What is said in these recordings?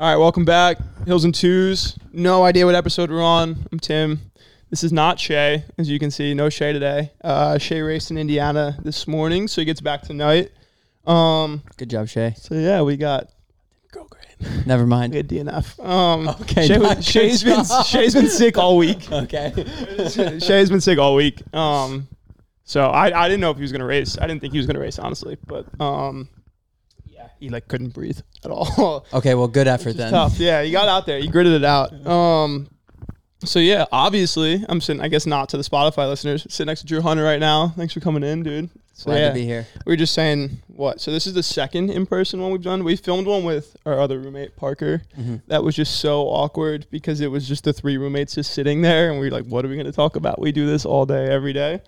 All right, welcome back. Hills and Twos. No idea what episode we're on. I'm Tim. This is not Shay, as you can see. No Shay today. Uh, Shay raced in Indiana this morning, so he gets back tonight. Um, Good job, Shay. so yeah, we got go great. Never We mind. had DNF. Um, Okay, Shay, not was- good Shay's been job. Shay's been sick all week. Okay. Shay's been sick all week. Um, so I, I didn't know if he was gonna race. I didn't think he was gonna race honestly, but um, yeah, he like couldn't breathe at all. Okay. Well, good effort then. tough. Yeah, he got out there. He gritted it out. Um, so yeah, obviously, I'm sitting. I guess not to the Spotify listeners. Sitting next to Drew Hunter right now. Thanks for coming in, dude. So Glad yeah, to be here. we were just saying what. So this is the second in-person one we've done. We filmed one with our other roommate Parker. Mm-hmm. That was just so awkward because it was just the three roommates just sitting there, and we were like, "What are we going to talk about?" We do this all day, every day.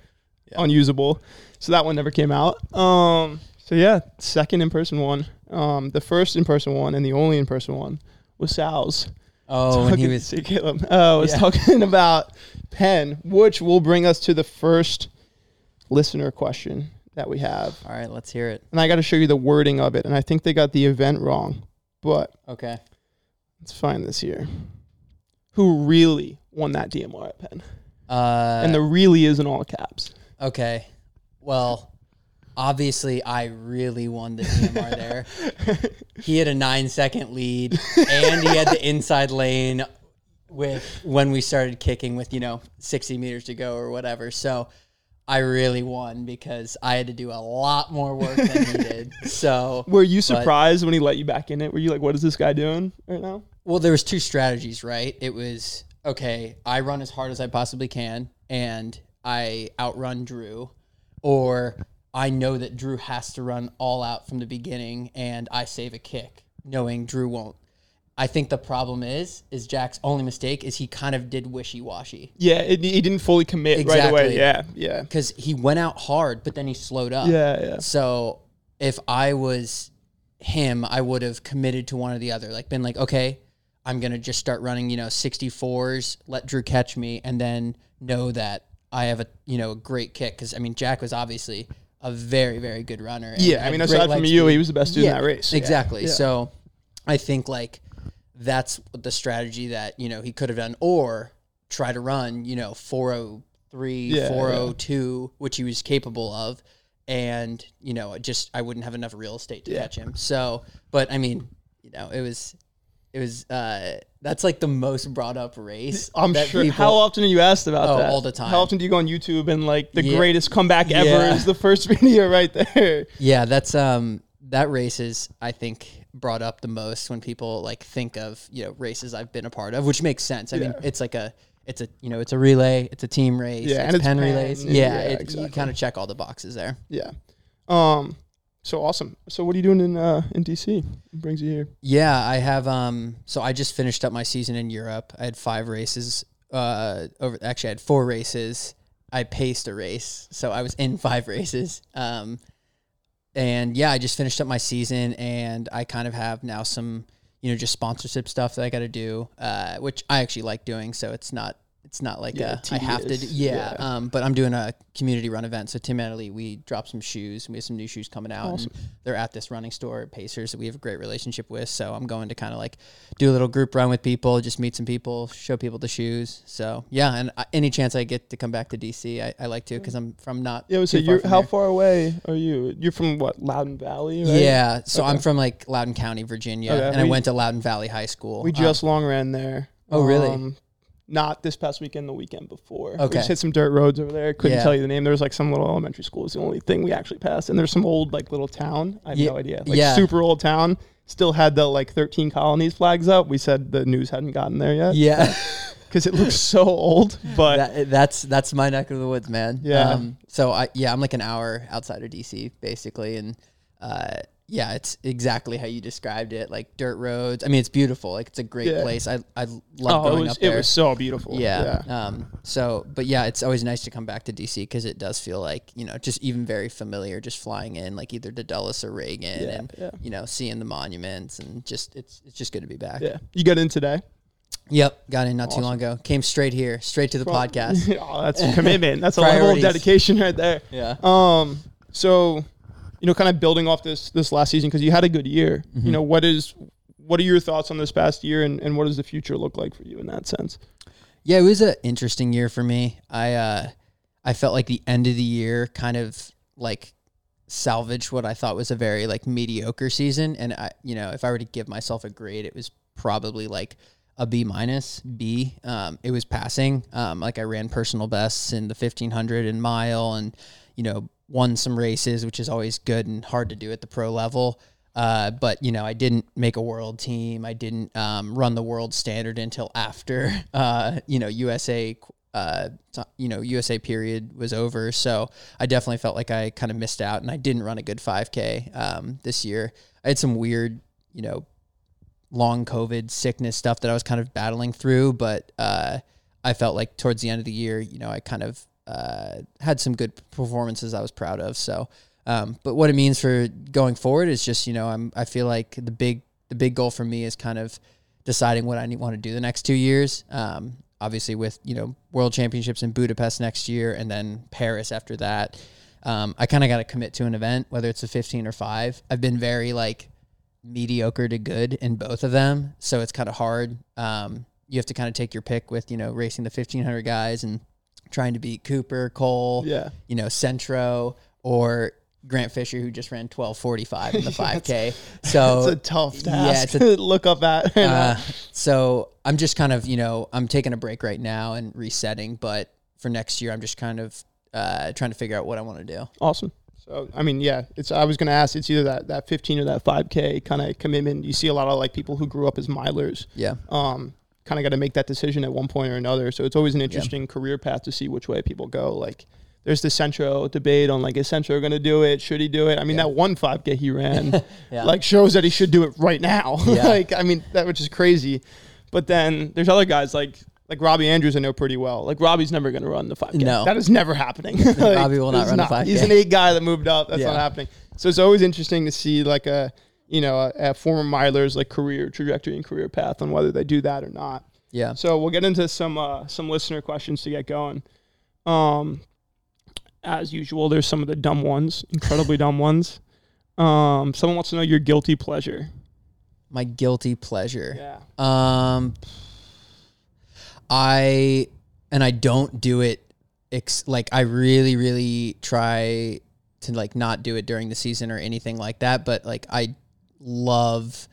Yeah. Unusable. So that one never came out. Um. So yeah, second in-person one. Um. The first in-person one and the only in-person one was Sal's. Oh, when he was. Caleb. Uh, was Yeah. talking about Penn, which will bring us to the first listener question that we have. All right. Let's hear it. And I got to show you the wording of it. And I think they got the event wrong, but Okay. let's find this here. Who really won that DMR at Penn? Uh. and the really is in all caps. okay. Well, obviously, I really won the DMR there. He had a nine second lead, and he had the inside lane with when we started kicking with you know 60 meters to go or whatever. So. I really won because I had to do a lot more work than he did. So Were you surprised when he let you back in it? Were you like, what is this guy doing right now? Well, there was two strategies, right? It was okay, I run as hard as I possibly can and I outrun Drew or I know that Drew has to run all out from the beginning and I save a kick knowing Drew won't. I think the problem is is Jack's only mistake is he kind of did wishy-washy Yeah, it, he didn't fully commit right away. Exactly. Yeah, yeah. cuz he went out hard but then he slowed up. Yeah, yeah. So if I was him, I would have committed to one or the other. Like been like, okay, I'm gonna just start running, you know, 64s, let Drew catch me, and then know that I have a you know a great kick. Because I mean, Jack was obviously a very very good runner. Yeah, I mean, aside from you, he was the best dude in that race. Exactly. yeah. So I think like that's the strategy that you know he could have done, or try to run you know 403, Yeah, 402, which he was capable of, and you know just I wouldn't have enough real estate to Yeah. catch him. So, but I mean, you know, it was. It was uh that's like the most brought up race. I'm that sure. people- How often are you asked about Oh, that? all the time. How often do you go on YouTube and like the Yeah. greatest comeback ever Yeah. is the first video right there? Yeah, that's um that race is I think brought up the most when people like think of you know races I've been a part of, which makes sense. I mean, it's like a it's a you know it's a relay, it's a team race, Yeah, it's and it's Penn Relays. yeah, Yeah, yeah, it, exactly. you kind of check all the boxes there. Yeah. Um. So awesome. So what are you doing in uh in DC? What brings you here? Yeah, I have um so I just finished up my season in Europe. I had five races uh over actually I had four races. I paced a race. So I was in five races. Um and yeah, I just finished up my season and I kind of have now some you know just sponsorship stuff that I got to do uh which I actually like doing so it's not it's not like Yeah, a, I have to do, yeah, Yeah. um but I'm doing a community run event so Tinman Elite we dropped some shoes we have some new shoes coming out Awesome. and they're at this running store Pacers that we have a great relationship with so I'm going to kind of like do a little group run with people just meet some people show people the shoes so yeah and I, any chance I get to come back to DC I, I like to because I'm from not Yeah. So you're how here. far away are you? You're from what Loudoun Valley, right? Yeah, so I'm from like Loudoun County, Virginia, Okay. and I went to Loudoun Valley High School. We Um, just long ran there. Oh, really? Um, not this past weekend, the weekend before. We just hit some dirt roads over there. Couldn't Yeah. tell you the name. There was like some little elementary school is the only thing we actually passed. And there's some old like little town. I have Ye- no idea. Like yeah. super old town. Still had the like 13 colonies flags up. We said the news hadn't gotten there yet yeah, because it looks so old. But that, that's that's my neck of the woods, man. Yeah. Um, so I yeah, I'm like an hour outside of DC, basically, and uh, yeah, it's exactly how you described it, like dirt roads. I mean, it's beautiful. Like it's a great Yeah. place. I I love oh, going was up there. it was so beautiful. yeah. Um. So, but yeah, it's always nice to come back to DC because it does feel like you know just even very familiar, just flying in like either to Dulles or Reagan, Yeah, and yeah. you know seeing the monuments and just it's it's just good to be back. Yeah. You got in today. Yep, got in not too long ago. Came straight here, straight to the podcast. oh, that's a commitment. That's a level of dedication right there. Yeah. Um. So, you know, kind of building off this this last season because you had a good year. Mm-hmm. You know, what is what are your thoughts on this past year, and, and what does the future look like for you in that sense? Yeah, it was an interesting year for me. I uh, I felt like the end of the year kind of like salvaged what I thought was a very like mediocre season. And I, you know, if I were to give myself a grade, it was probably like a B minus, B. Um, it was passing. Um, like I ran personal bests in the fifteen hundred and mile, and you know, won some races, which is always good and hard to do at the pro level. Uh, but you know, I didn't make a world team. I didn't um, run the world standard until after uh, you know USA uh, you know, USA period was over. So I definitely felt like I kind of missed out and I didn't run a good 5K um, this year. I had some weird, you know, long COVID sickness stuff that I was kind of battling through, but uh, I felt like towards the end of the year, you know, I kind of uh, had some good performances I was proud of. So, um, but what it means for going forward is just, you know, I'm, I feel like the big, the big goal for me is kind of deciding what I need, want to do the next two years. Um, obviously with you know world championships in Budapest next year and then Paris after that. Um, I kind of got to commit to an event, whether it's a 15 or five. I've been very like mediocre to good in both of them, so it's kind of hard. Um, you have to kind of take your pick with you know racing the 1500 guys and trying to beat Cooper, Cole, yeah, you know Centro, or Grant Fisher, who just ran twelve forty five in the five k. So it's a tough task yeah, to look up at. Uh, so I'm just kind of you know I'm taking a break right now and resetting, but for next year I'm just kind of uh, trying to figure out what I want to do. Awesome. So I mean, yeah, it's. I was going to ask. It's either that that 15 or that 5K kind of commitment. You see a lot of like people who grew up as milers. Yeah. Um, kind of got to make that decision at one point or another. So it's always an interesting yeah. career path to see which way people go. Like there's the Centro debate on like is Centro going to do it? Should he do it? I mean, yeah. that one 5K he ran yeah. like shows that he should do it right now. Yeah. like I mean, that which is crazy. But then there's other guys like like Robby Andrews I know pretty well. Like Robbie's never going to run the 5K. No, that is never happening. like, Robbie will not run not, the 5K. He's an eight guy that moved up. That's not happening. So it's always interesting to see like a you know a, a former miler's like career trajectory and career path on whether they do that or not. Yeah. So we'll get into some uh, some listener questions to get going. Um, as usual, there's some of the dumb ones, incredibly dumb ones. Um, someone wants to know your guilty pleasure. My guilty pleasure. Yeah. Um, I and I don't do it. Ex- like I really, really try to like not do it during the season or anything like that. But like I love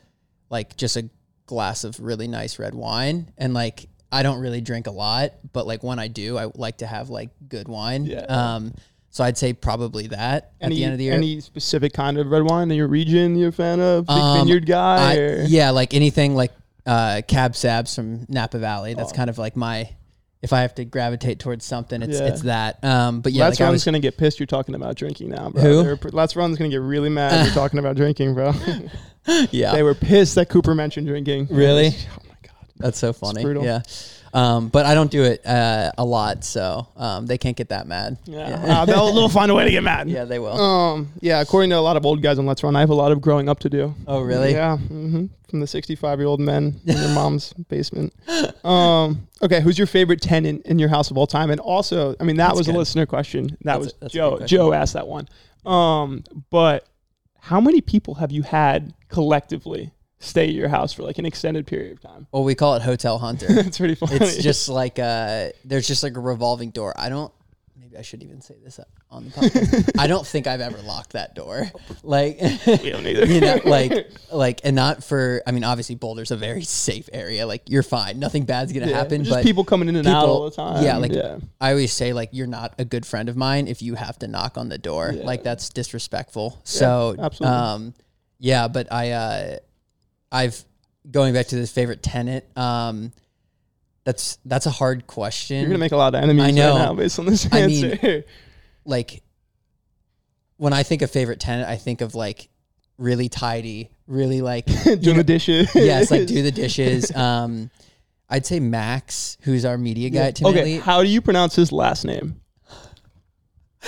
like just a glass of really nice red wine and like I don't really drink a lot, but like when I do, I like to have like good wine. Yeah. Um, so I'd say probably that any, at the end of the year. Any specific kind of red wine in your region you're a fan of? Big um, vineyard guy? I, yeah, like anything like uh, Cab Sabs from Napa Valley. That's oh. kind of like my. If I have to gravitate towards something, it's yeah. it's that. Um, but yeah, Let's like Run's gonna get pissed. You're talking about drinking now, bro. Who? Let's Run's gonna get really mad. you're talking about drinking, bro. yeah, they were pissed that Cooper mentioned drinking. Really? Oh my god, that's so funny. Yeah. Um, but I don't do it uh, a lot, so um, they can't get that mad. Yeah, yeah. Uh, they'll, they'll find a way to get mad. Yeah, they will. Um, yeah, according to a lot of old guys on Let's Run, I have a lot of growing up to do. Oh, really? Yeah, mm-hmm. from the 65 year old men in your mom's basement. Um, okay, who's your favorite tenant in your house of all time? And also, I mean, that that's was good. a listener question. That that's was a, Joe. Joe asked that one. Um, but how many people have you had collectively stay at your house for like an extended period of time. Well, we call it Hotel Hunter. That's pretty funny. It's just like uh there's just like a revolving door. I don't maybe I should even say this on the podcast. I don't think I've ever locked that door. Like we don't either. you know, like like and not for I mean obviously Boulder's a very safe area. Like you're fine. Nothing bad's gonna yeah, happen. Just but people coming in and people, out all the time. Yeah, like yeah. I always say like you're not a good friend of mine if you have to knock on the door. Yeah. Like that's disrespectful. so absolutely. um yeah, but I uh I've going back to this favorite tenant, um, that's that's a hard question. You're gonna make a lot of enemies I know. right now based on this I answer. Mean, like when I think of favorite tenant, I think of like really tidy, really like do the dishes. yes, like do the dishes. Um, I'd say Max, who's our media guy yeah. Okay, how do you pronounce his last name?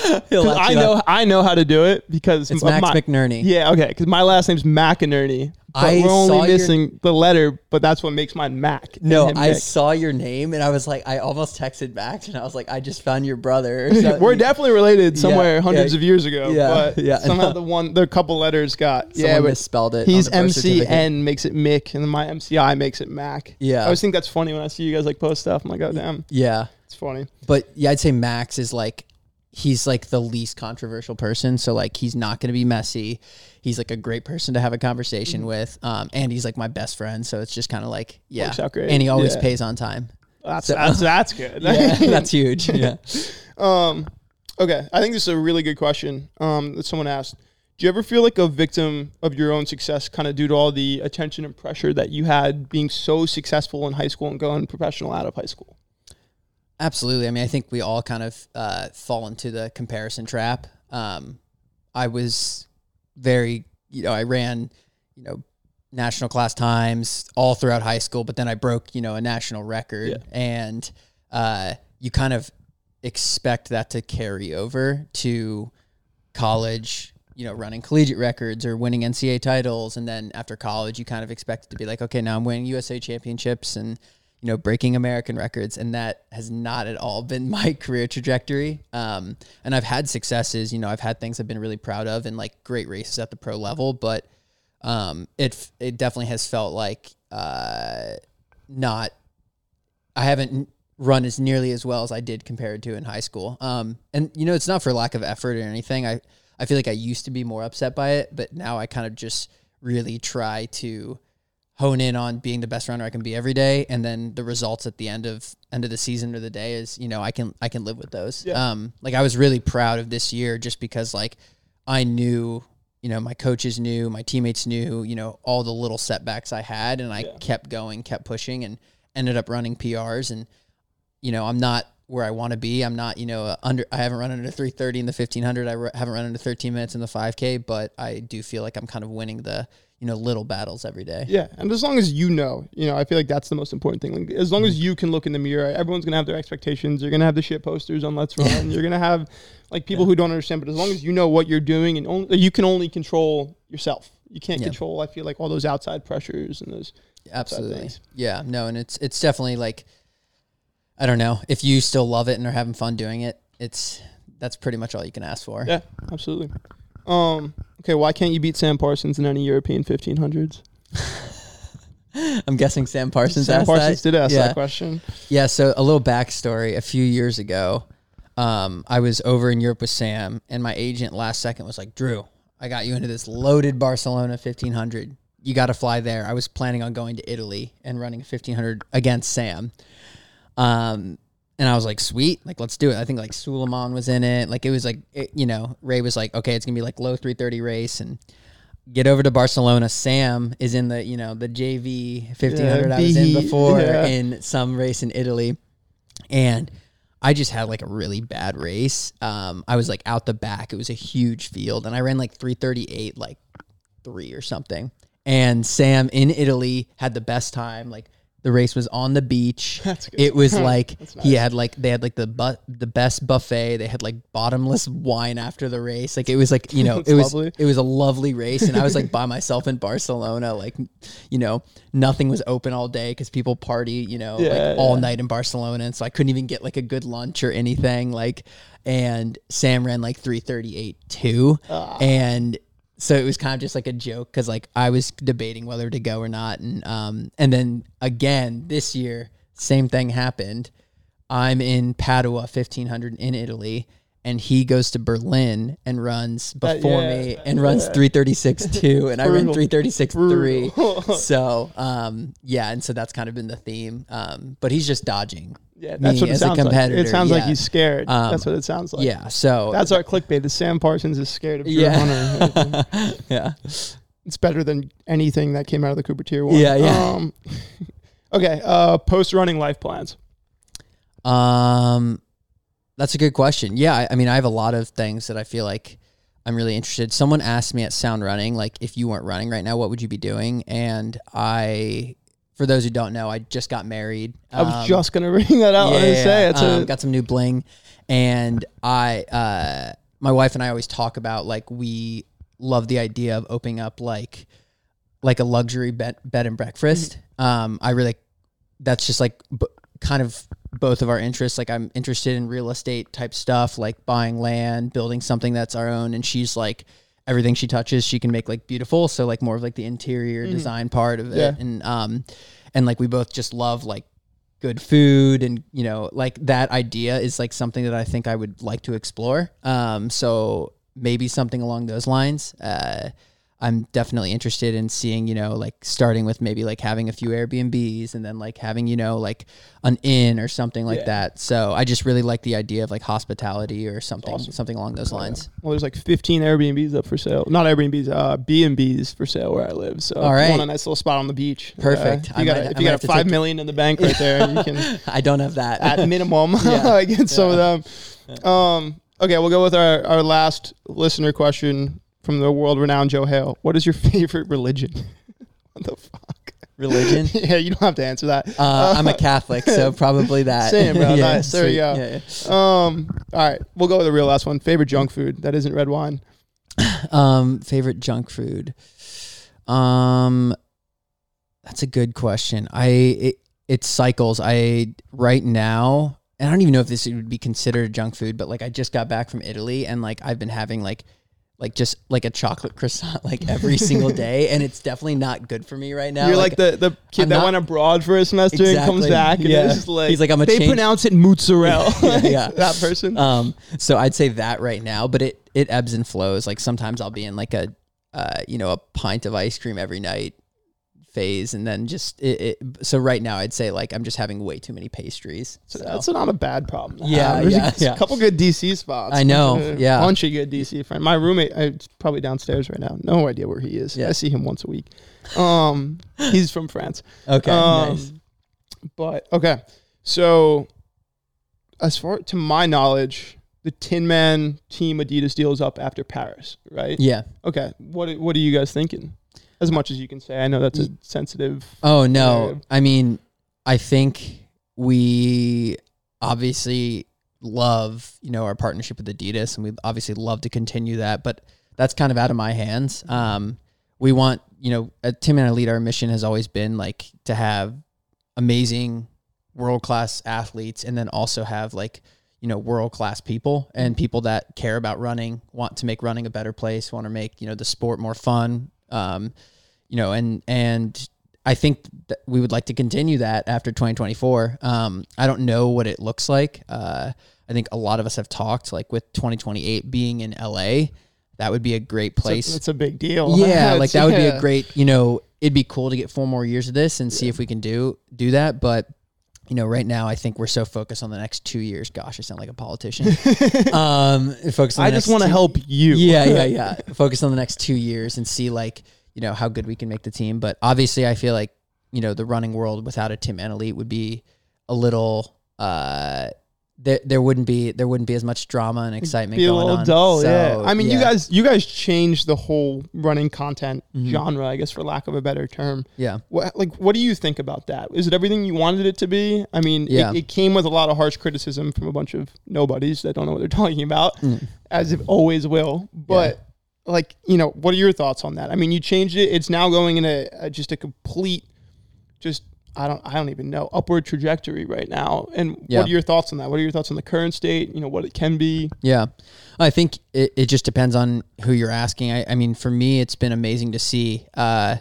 I know I know how to do it because it's Max my, McNerney. Yeah, okay, because my last name's McInerney. But I we're only saw your- missing the letter. But that's what makes mine Mac. No, I Nick. saw your name and I was like, I almost texted Max and I was like, I just found your brother. We're definitely related somewhere yeah, hundreds of years ago. yeah, but yeah, somehow the one, the couple letters got Someone yeah, misspelled it. he's on the birth certificate. MCN makes it Mick, and then my MCI makes it Mac. Yeah. I always think that's funny when I see you guys like post stuff. I'm like, oh damn, Yeah, it's funny. but yeah, I'd say Max is like he's like the least controversial person. So like he's not going to be messy. He's like a great person to have a conversation with. Um, and he's like my best friend. So it's just kind of like yeah, Works out great. and he always Yeah. pays on time. That's So- that's that's good. Yeah, that's huge. Yeah. Um, okay, I think this is a really good question. Um, that someone asked. Do you ever feel like a victim of your own success, kind of due to all the attention and pressure that you had being so successful in high school and going professional out of high school? Absolutely. I mean, I think we all kind of uh, fall into the comparison trap. Um, I was very, you know, I ran, you know, national class times all throughout high school, but then I broke, you know, a national record, Yeah. and uh, you kind of expect that to carry over to college. You know, running collegiate records or winning NCAA titles, and then after college, you kind of expect it to be like, okay, now I'm winning USA championships and you know, breaking American records, and that has not at all been my career trajectory. Um, and I've had successes, you know, I've had things I've been really proud of, and like great races at the pro level, but um, it it definitely has felt like uh, not. I haven't run as nearly as well as I did compared to in high school. Um, and you know, it's not for lack of effort or anything. I I feel like I used to be more upset by it, but now I kind of just really try to hone in on being the best runner I can be every day, and then the results at the end of end of the season or the day is you know I can I can live with those. Yeah. Um, like I was really proud of this year just because like I knew you know my coaches knew my teammates knew you know all the little setbacks I had, and I Yeah. kept going, kept pushing, and ended up running PRs. And you know I'm not where I want to be. I'm not you know under. I haven't run under 330 in the 1500. I r- haven't run under 13 minutes in the 5K, but I do feel like I'm kind of winning the you know little battles every day. Yeah, and as long as you know, you know, I feel like that's the most important thing. Like, as long as mm-hmm. you can look in the mirror, everyone's gonna have their expectations. You're gonna have the shit posters on Let's Run. You're gonna have like people who don't understand. But as long as you know what you're doing, and only, you can only control yourself. You can't Yeah. control. I feel like all those outside pressures and those. Absolutely. Yeah. No, and it's it's definitely like I don't know if you still love it and are having fun doing it. It's that's pretty much all you can ask for. Yeah, absolutely. Um. Okay, why can't you beat Sam Parsons in any European 1500s? I'm guessing Sam Parsons Sam asked Parsons that. did ask yeah. that question. Yeah. So a little backstory: a few years ago, um, I was over in Europe with Sam, and my agent last second was like, "Drew, I got you into this loaded Barcelona 1500. You got to fly there." I was planning on going to Italy and running a 1500 against Sam. Um, and I was like, sweet, like let's do it. I think like Suleiman was in it. Like it was like, it, you know, Ray was like, okay, it's gonna be like low 330 race and get over to Barcelona. Sam is in the, you know, the JV 1500 I was in before yeah. in some race in Italy. And I just had like a really bad race. Um, I was like out the back. It was a huge field and I ran like 338, like three or something. And Sam in Italy had the best time. Like the race was on the beach. That's good. It was like That's he had like they had like the bu- the best buffet. They had like bottomless wine after the race. Like it was like you know it was lovely. it was a lovely race, and I was like by myself in Barcelona. Like you know nothing was open all day because people party you know Yeah, like all night in Barcelona, and so I couldn't even get like a good lunch or anything. Like and Sam ran like three thirty eight too, Ah. and so it was kind of just like a joke because like I was debating whether to go or not, and um and then again this year same thing happened. I'm in Padua 1500 in Italy, and he goes to Berlin and runs Uh, before yeah, me and runs 336 2, and I ran Brutal. 336 3. Brutal. So um yeah, and so that's kind of been the theme. Um, but he's just dodging. Yeah, that's what it sounds like. It sounds like he's scared. Um, that's what it sounds like. yeah, so That's our clickbait. The Sam Parsons is scared of Hunter. yeah, yeah. It's better than anything that came out of the Cooper Teare one. Yeah, yeah. Um, okay. Uh, post running life plans. Um, that's a good question. Yeah, I, I mean, I have a lot of things that I feel like I'm really interested. Someone asked me at Sound Running, like, if you weren't running right now, what would you be doing? And I, for those who don't know, I just got married. I was Um, just gonna bring that out. Was gonna say it's um, a got some new bling, and I, uh, my wife and I always talk about like we love the idea of opening up like like a luxury bed bed and breakfast. Um, I really that's just like b- kind of both of our interests. Like I'm interested in real estate type stuff, like buying land, building something that's our own, and she's like everything she touches she can make like beautiful so like more of like the interior design part of it Yeah. and um and like we both just love like good food and you know like that idea is like something that I think I would like to explore um so maybe something along those lines uh I'm definitely interested in seeing, you know, like starting with maybe like having a few Airbnbs and then like having, you know, like an inn or something like Yeah. that. So I just really like the idea of like hospitality or something, awesome. something along those lines. Well, there's like 15 Airbnbs up for sale. Not Airbnbs, uh, B and Bs for sale where I live. So All if want a nice little spot on the beach. Perfect. Uh, if you got, might- if you got have a to five million in the bank right there, you can I don't have that. at minimum Yeah. get some of them. Um, okay, we'll go with our, our last listener question from the world renowned Joe Hale. What is your favorite religion? what the fuck? Religion. yeah, you don't have to answer that. Uh, I'm a Catholic, so probably that. Same, bro. Nice. There you go. Yeah, Um, all right, we'll go with the real last one. Favorite junk food that isn't red wine. Um, favorite junk food. Um, that's a good question. I it, it cycles. I right now, and I don't even know if this would be considered junk food, but like I just got back from Italy, and like I've been having like like just like a chocolate croissant like every single day, and it's definitely not good for me right now. You're like, the, the kid I'm that not- went abroad for a semester and comes Exactly. back and Yeah. like, He's like, I'm a they change- pronounce it mozzarella. Yeah, yeah. that person. Um, so I'd say that right now, but it it ebbs and flows. Like sometimes I'll be in like a uh, you know, a pint of ice cream every night phase, and then just it, it. So right now, I'd say like I'm just having way too many pastries. So That's not a bad problem. Yeah. There's yeah, a, yeah. a couple good DC spots. I know, yeah. bunch of good DC friends. My roommate, probably downstairs right now. No idea where he is. Yeah. I see him once a week. Um, he's from France. okay, Um, nice. But okay, so as far to my knowledge, the Tinman Team Adidas deals up after Paris, right? Yeah. Okay. What What are you guys thinking? As much as you can say, I know that's a sensitive. Oh no, Yeah. I mean, I think we obviously love you know our partnership with Adidas, and we obviously love to continue that. But that's kind of out of my hands. Um, we want you know at Tinman Elite our mission has always been like to have amazing world class athletes, and then also have like you know world class people and people that care about running, want to make running a better place, want to make you know the sport more fun. Um, you know, and and I think that we would like to continue that after 2024. Um, I don't know what it looks like. Uh, I think a lot of us have talked like with 2028 being in LA, that would be a great place. That's a big deal. yeah, It's- like that would be a great. You know, it'd be cool to get four more years of this and see if we can do do that. But you know, right now I think we're so focused on the next two years. Gosh, I sound like a politician. um, focus on. I just want to help you. yeah, yeah, yeah. Focus on the next two years and see like you know how good we can make the team. But obviously, I feel like you know the running world without a Tinman Elite would be a little. Uh, there, there wouldn't be there wouldn't be as much drama and excitement be a going little on. dull. So, yeah, I mean, you guys, you guys changed the whole running content Mhm. genre, I guess, for lack of a better term. yeah, What, like, what do you think about that? Is it everything you wanted it to be? I mean, Yeah. it, it came with a lot of harsh criticism from a bunch of nobodies that don't know what they're talking about, Mm. as it always will. But like, you know, what are your thoughts on that? I mean, you changed it. It's now going in a, a just a complete, just I don't I don't even know upward trajectory right now. And Yeah. what are your thoughts on that? What are your thoughts on the current state? You know, what it can be. Yeah. I think it, it just depends on who you're asking. I, I mean, for me, it's been amazing to see. Uh,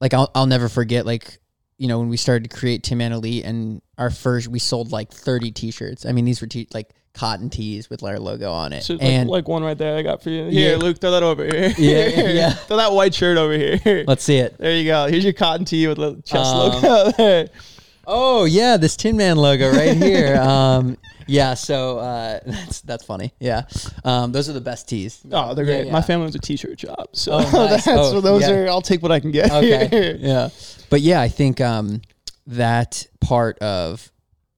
like, I'll, I'll never forget, like, you know, when we started to create Tinman Elite and our first, we sold like 30 t shirts. I mean, these were t- like cotton tees with our logo on it. So like, and like one right there I got for you. Here, Yeah. Luke, throw that over here. Yeah, yeah. throw that white shirt over here. let's see it. There you go. Here's your cotton tee with the chest Um, logo there. Oh, yeah, this Tinman logo right here. um, yeah, so uh, that's that's funny. Yeah. Um, those are the best tees. Oh, they're great. yeah. My family owns a t-shirt shop, so Oh, nice. that's Oh, those yeah. are. I'll take what I can get. okay yeah but yeah i think um that part of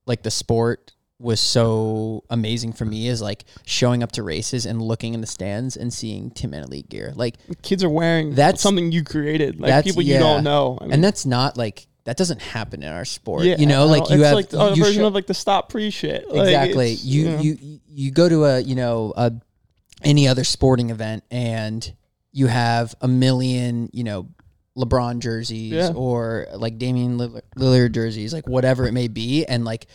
like the sport was so amazing for me is like showing up to races and looking in the stands and seeing Tinman Elite gear. Like, Kids are wearing That's- something you created, like people you yeah. don't know. I mean, and that's not like that doesn't happen in our sport. yeah, you know, like you it's have like a you version show- of like the stop pre shit. Like, exactly. You know. you you go to a you know a any other sporting event and you have a million you know LeBron jerseys Yeah. or like Damian Lillard jerseys, like whatever it may be, and like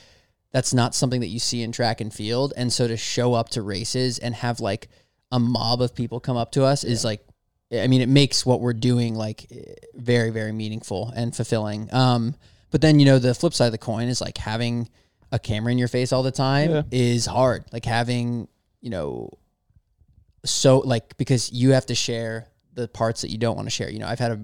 that's not something that you see in track and field. And so to show up to races and have like a mob of people come up to us is like, I mean, it makes what we're doing like very, very meaningful and fulfilling. Um, but then you know the flip side of the coin is like having a camera in your face all the time Yeah. is hard. Like having you know so like because you have to share the parts that you don't want to share. You know, I've had a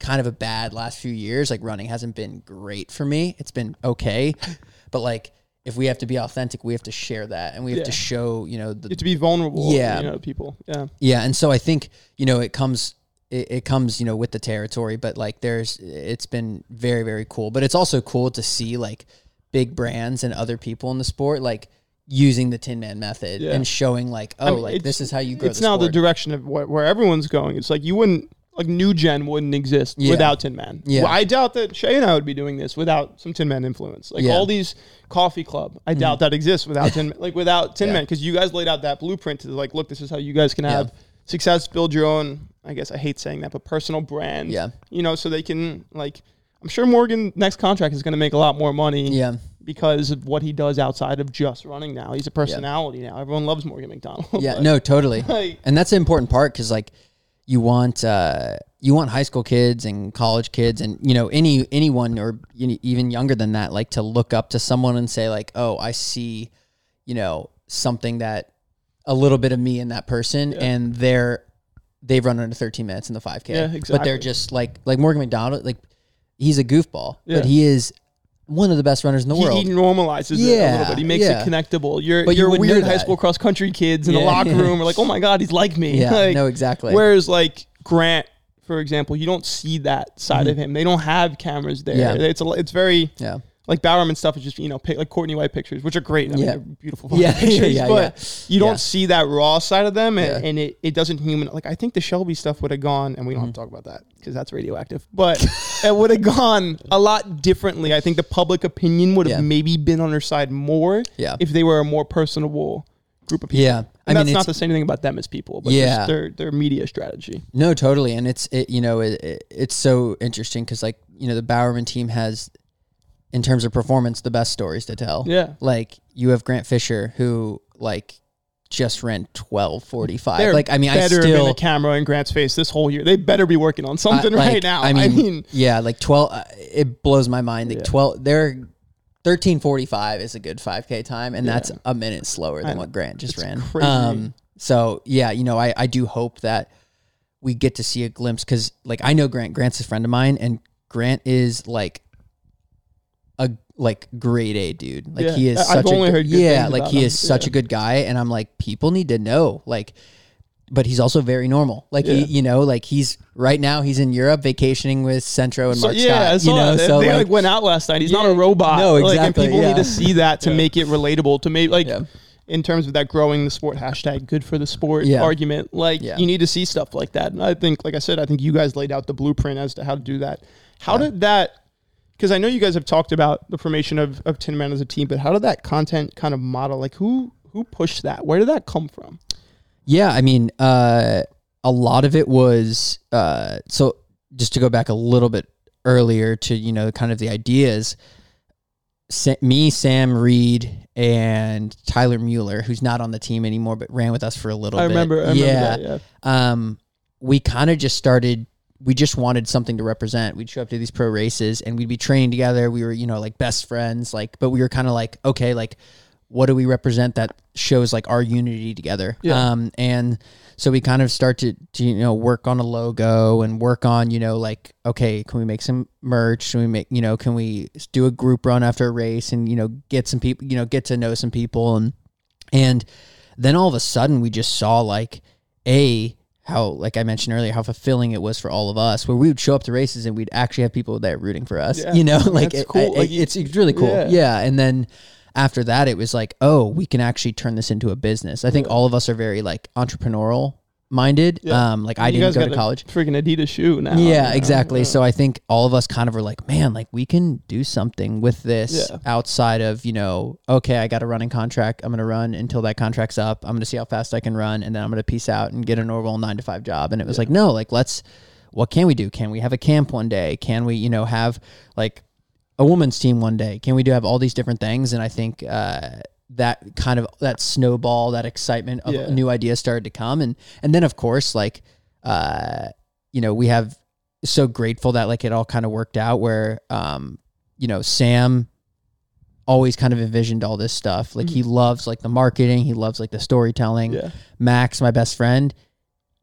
kind of a bad last few years. Like running hasn't been great for me. It's been okay, but like if we have to be authentic, we have to share that, and we have Yeah. to show you know the have to be vulnerable. Yeah. You know, people. Yeah. yeah. And so I think you know it comes. It, it comes, you know, with the territory, but like there's, it's been very, very cool. But it's also cool to see like big brands and other people in the sport like using the Tinman method Yeah. and showing like, oh, mean, like this is how you grow. It's now the direction of where, where everyone's going. It's like you wouldn't like new gen wouldn't exist Yeah. without Tinman. Yeah. Well, I doubt that Shay and I would be doing this without some Tin Man influence. Like Yeah. All these coffee club, I mm-hmm. doubt that exists without Tin Man. Like without Tin Yeah. Man, because you guys laid out that blueprint to like, look, this is how you guys can Yeah. have success, build your own. I guess I hate saying that, but personal brand. Yeah. You know, so they can like. I'm sure Morgan next contract is going to make a lot more money. Yeah. Because of what he does outside of just running now. He's a personality now. Everyone loves Morgan McDonald. Yeah, no, totally. like- and that's an important part because like you want uh, you want high school kids and college kids and you know any anyone or even younger than that like to look up to someone and say like oh I see you know something that a little bit of me in that person and they're they've run under 13 minutes in the 5k Yeah, but they're just like like Morgan McDonald like he's a goofball Yeah. but he is one of the best runners in the he, world he normalizes it a Yeah, little bit. He makes yeah. it connectable. Your But you your wouldn't weird high school cross country kids in the locker room are like, oh my god, he's like me. yeah Like, no exactly Whereas like Grant, for example, you don't see that side of him. They don't have cameras there. Mm-hmm. Yeah. It's a, it's very yeah like Bowerman stuff is just you know pic, like Courtney White pictures, which are great. I Yeah. they're beautiful Yeah, pictures, yeah, but yeah. you don't Yeah. see that raw side of them, and, Yeah. and it, it doesn't human. Like I think the Shelby stuff would have gone, and we don't Mm-hmm. have to talk about that because that's radioactive. But it would have gone a lot differently. I think the public opinion would have Yeah. maybe been on their side more Yeah. if they were a more personable group of people. yeah And I that's mean not to say anything about them as people, but Yeah. just their their media strategy. No, totally, and it's it, you know it, it, it's so interesting because like you know the Bowerman team has, in terms of performance, the best stories to tell. Yeah. like you have Grant Fisher who like just ran twelve forty five. Like I mean, I better still than a camera in Grant's face this whole year. They better be working on something I- like, right now. I mean, yeah, like twelve. Uh, it blows my mind. Like Yeah. twelve, they're. Thirteen forty five is a good five k time, and that's a minute slower than what Grant just It's ran. crazy. Um, so yeah, you know, I I do hope that we get to see a glimpse because like I know Grant. Grant's a friend of mine, and Grant is like like grade A dude. Like Yeah. he is I- such I've a only good- heard good yeah, like he him. is such Yeah. a good guy, and I'm like people need to know like. But he's also very normal. Like he, you know, like he's right now he's in Europe vacationing with Centro and So, Mark yeah, Scott. You know, that. so they like, like went out last night. He's not a robot. No, Like, and exactly, people yeah. need to see that to Yeah. make it relatable. To make like Yeah. in terms of that growing the sport hashtag good for the sport Yeah. argument. Like Yeah. you need to see stuff like that. And I think, like I said, I think you guys laid out the blueprint as to how to do that. How did that? Because I know you guys have talked about the formation of of Tinman as a team, but how did that content kind of model? Like who who pushed that? Where did that come from? Yeah, I mean, uh, a lot of it was uh, so. Just to go back a little bit earlier to you know kind of the ideas. Sa- me, Sam Reed, and Tyler Mueller, who's not on the team anymore, but ran with us for a little I bit. remember. I remember yeah, that. Yeah. um, we kind of just started. We just wanted something to represent. We'd show up to these pro races and we'd be training together. We were, you know, like best friends. Like, but we were kind of like, okay, like, what do we represent that shows like our unity together? Yeah. Um, and so we kind of start to, to, you know, work on a logo and work on, you know, like, okay, can we make some merch? Can we make, you know, can we do a group run after a race and, you know, get some people, you know, get to know some people and, and then all of a sudden we just saw like a how like I mentioned earlier how fulfilling it was for all of us where we would show up to races and we'd actually have people there rooting for us. Yeah, you know, like it- cool. it- Like, it's, it's really cool. yeah. Yeah. And then after that it was like, oh, we can actually turn this into a business. I think all of us are very like entrepreneurial minded. Yeah. Um like I You didn't guys go got to a college. Freaking Adidas shoe now. Yeah, you know? exactly. Yeah. So I think all of us kind of were like, man, like we can do something with this Yeah. outside of, you know, okay, I got a running contract. I'm going to run until that contract's up. I'm going to see how fast I can run and then I'm going to peace out and get a normal 9 to 5 job. And it was like, no, like let's what can we do? Can we have a camp one day? Can we, you know, have like a women's team one day? Can we do have all these different things? And I think uh, that kind of that snowball, that excitement of Yeah. new ideas started to come, and and then of course, like, uh, you know, we have so grateful that like it all kind of worked out where, um, you know, Sam always kind of envisioned all this stuff. Like he loves like the marketing, he loves like the storytelling. Yeah. Max, my best friend,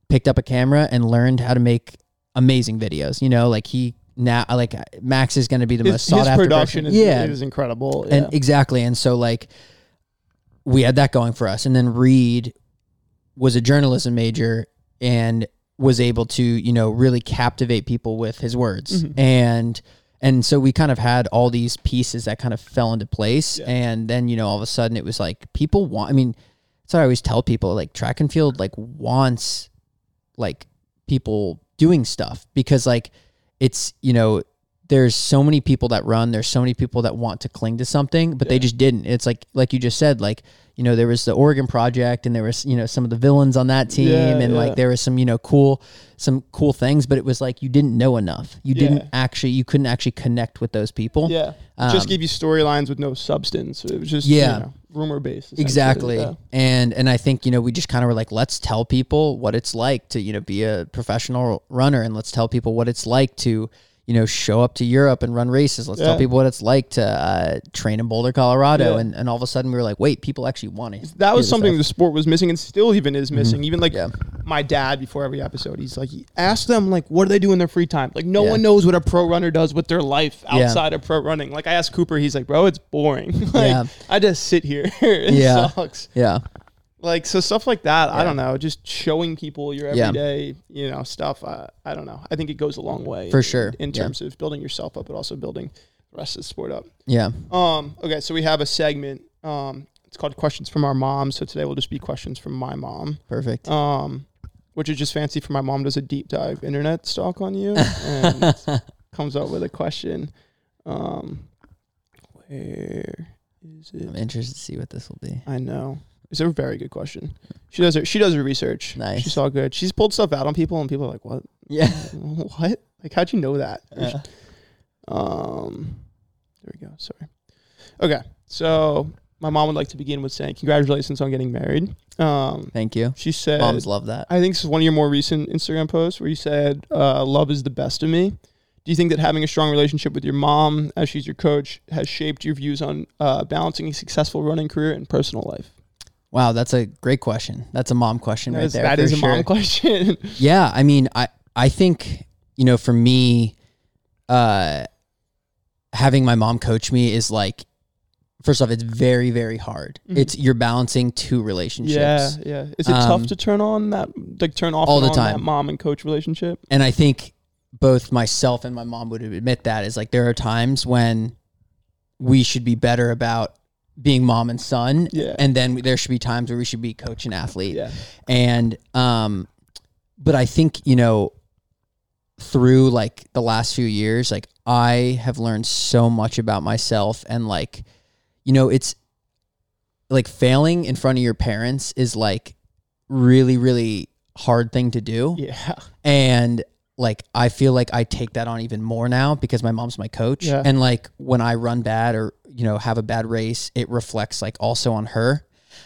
picked up a camera and learned how to make amazing videos. You know, like he now like Max is going to be the most sought his after production person. is, yeah, is incredible. Yeah. and exactly. And so like we had that going for us. And then Reed was a journalism major and was able to, you know, really captivate people with his words. Mm-hmm. And and so we kind of had all these pieces that kind of fell into place. Yeah. And then, you know, all of a sudden it was like people want I mean, that's what I always tell people, like track and field like wants like people doing stuff because like it's, you know, there's so many people that run there's so many people that want to cling to something but they just didn't it's like like you just said like you know there was the oregon project and there was you know some of the villains on that team Yeah, and yeah. like there was some you know cool some cool things but it was like you didn't know enough you Yeah. didn't actually you couldn't actually connect with those people yeah. It just um, give you storylines with no substance. It was just Yeah. you know, rumor based. exactly Yeah. and and i think you know we just kind of were like let's tell people what it's like to you know be a professional runner and let's tell people what it's like to you know show up to europe and run races let's Yeah. tell people what it's like to uh, train in boulder colorado Yeah. and, and all of a sudden we were like wait people actually want it That was something the sport was missing and still even is missing. Even like Yeah. my dad before every episode, he's like, ask them like what do they do in their free time? Like no one knows what a pro runner does with their life outside of pro running. Like I asked Cooper, he's like, bro, it's boring. like Yeah. I just sit here. it Yeah. sucks. yeah Like so stuff like that. I don't know. Just showing people your Yeah. everyday, you know, stuff. Uh, I don't know. I think it goes a long way For in- sure. in Yeah. terms of building yourself up, but also building the rest of the sport up. yeah Um, okay, so we have a segment. Um, it's called questions from our mom. So today will just be questions from my mom. perfect Um, which is just fancy for my mom does a deep dive internet stalk on you and comes up with a question. Um, where is it? i'm interested to see what this will be I know. It's a very good question. She does her she does her research. Nice. She's all good. She's pulled stuff out on people and people are like, What? yeah what? Like how'd you know that? Uh, Um, there we go. Sorry. Okay, so my mom would like to begin with saying congratulations on getting married. Um, thank you she said, moms love that I think this is one of your more recent Instagram posts where you said, uh, "Love is the best of me." Do you think that having a strong relationship with your mom, as she's your coach, has shaped your views on uh, balancing a successful running career and personal life? Wow that's a great question that's a mom question That right is- there that is a sure. mom question. Yeah, I mean, I I think you know, for me, uh, having my mom coach me is like, first off, it's very very hard. Mhm. It's you're balancing two relationships, yeah, yeah. Is it Um, tough to turn on that, like turn off all the on time. that mom and coach relationship? and I think both myself and my mom would admit that is like there are times when we should be better about being mom and son, Yeah. and then there should be times where we should be coach and athlete. Yeah, and um but i think you know through like the last few years like i have learned so much about myself and like you know it's like failing in front of your parents is like really really hard thing to do yeah, and like I feel like I take that on even more now because my mom's my coach Yeah. and like when I run bad or you know have a bad race it reflects like also on her.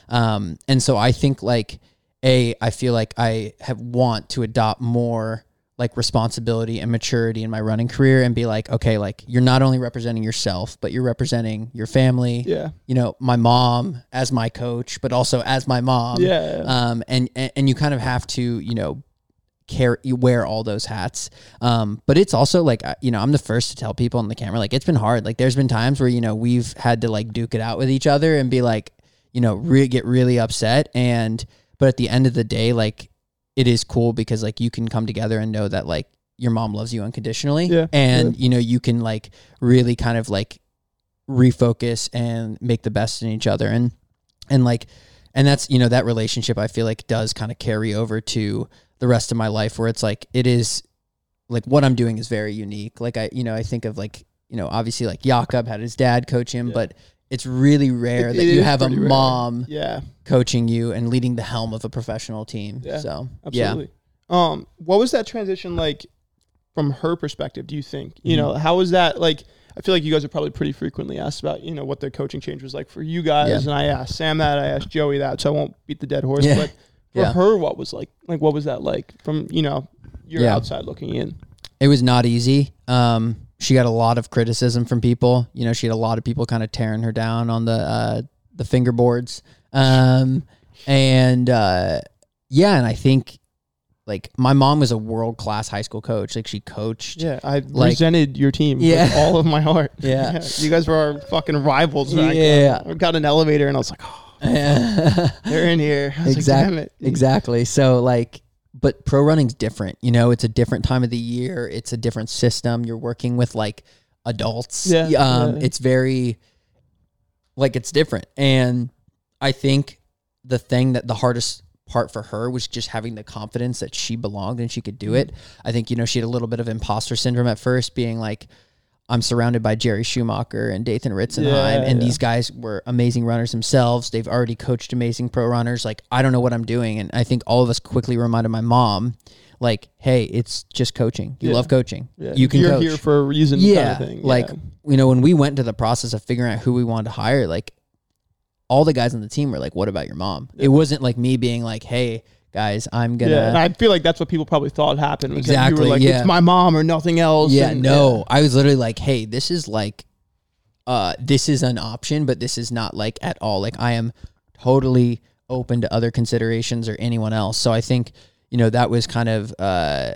Um and so I think like a I feel like I have want to adopt more like responsibility and maturity in my running career and be like okay like you're not only representing yourself but you're representing your family yeah, you know my mom as my coach but also as my mom. Yeah. um, and, and and you kind of have to you know care you wear all those hats. Um, but it's also like you know i'm the first to tell people on the camera like it's been hard. Like there's been times where you know we've had to like duke it out with each other and be like you know re- get really upset. And but at the end of the day like it is cool because like you can come together and know that like your mom loves you unconditionally. Yeah, and you know you can like really kind of like refocus and make the best in each other. And and like and that's you know that relationship i feel like does kind of carry over to the rest of my life where it's like it is like what i'm doing is very unique like i you know i think of like you know obviously like Jakob had his dad coach him Yeah. but it's really rare It- that it you have a rare. mom yeah, coaching you and leading the helm of a professional team Yeah, so yeah. Um, what was that transition like from her perspective do you think? You know, how was that like? I feel like you guys are probably pretty frequently asked about you know what the coaching change was like for you guys, Yeah. and I asked Sam that, I asked Joey that, so I won't beat the dead horse. But for Yeah. her, what was like like what was that like from you know you're Yeah. outside looking in? It was not easy. Um, she got a lot of criticism from people. You know, she had a lot of people kind of tearing her down on the uh, the fingerboards. Um, and uh, yeah, and I think like my mom was a world class high school coach. Like she coached. Yeah, I Like- resented your team Yeah. with all of my heart. Yeah. you guys were our fucking rivals. back. Yeah. I got an elevator and I was like, oh, they're in here. Was like, exactly. Exactly. So like, but pro running's different. You know, it's a different time of the year. It's a different system. You're working with like adults. Yeah, Um, yeah. it's very like it's different. And I think the thing that the hardest part for her was just having the confidence that she belonged and she could do it. I think, you know, she had a little bit of imposter syndrome at first, being like, I'm surrounded by Jerry Schumacher and Dathan Ritzenhein, Yeah, and yeah. these guys were amazing runners themselves. They've already coached amazing pro runners. Like, I don't know what I'm doing. And I think all of us quickly reminded my mom, like, hey, it's just coaching. You Yeah. love coaching. Yeah, You can you're coach. here for a reason. yeah. kind of thing. Like, you know, when we went to the process of figuring out who we wanted to hire, like, all the guys on the team were like, what about your mom? It wasn't like me being like, hey, guys, I'm to. yeah, and I feel like that's what people probably thought happened. Was that you Exactly, were like, yeah. it's my mom or nothing else. Yeah, and- no. I was literally like, hey, this is like uh this is an option, but this is not like at all. Like I am totally open to other considerations or anyone else. So I think, you know, that was kind of uh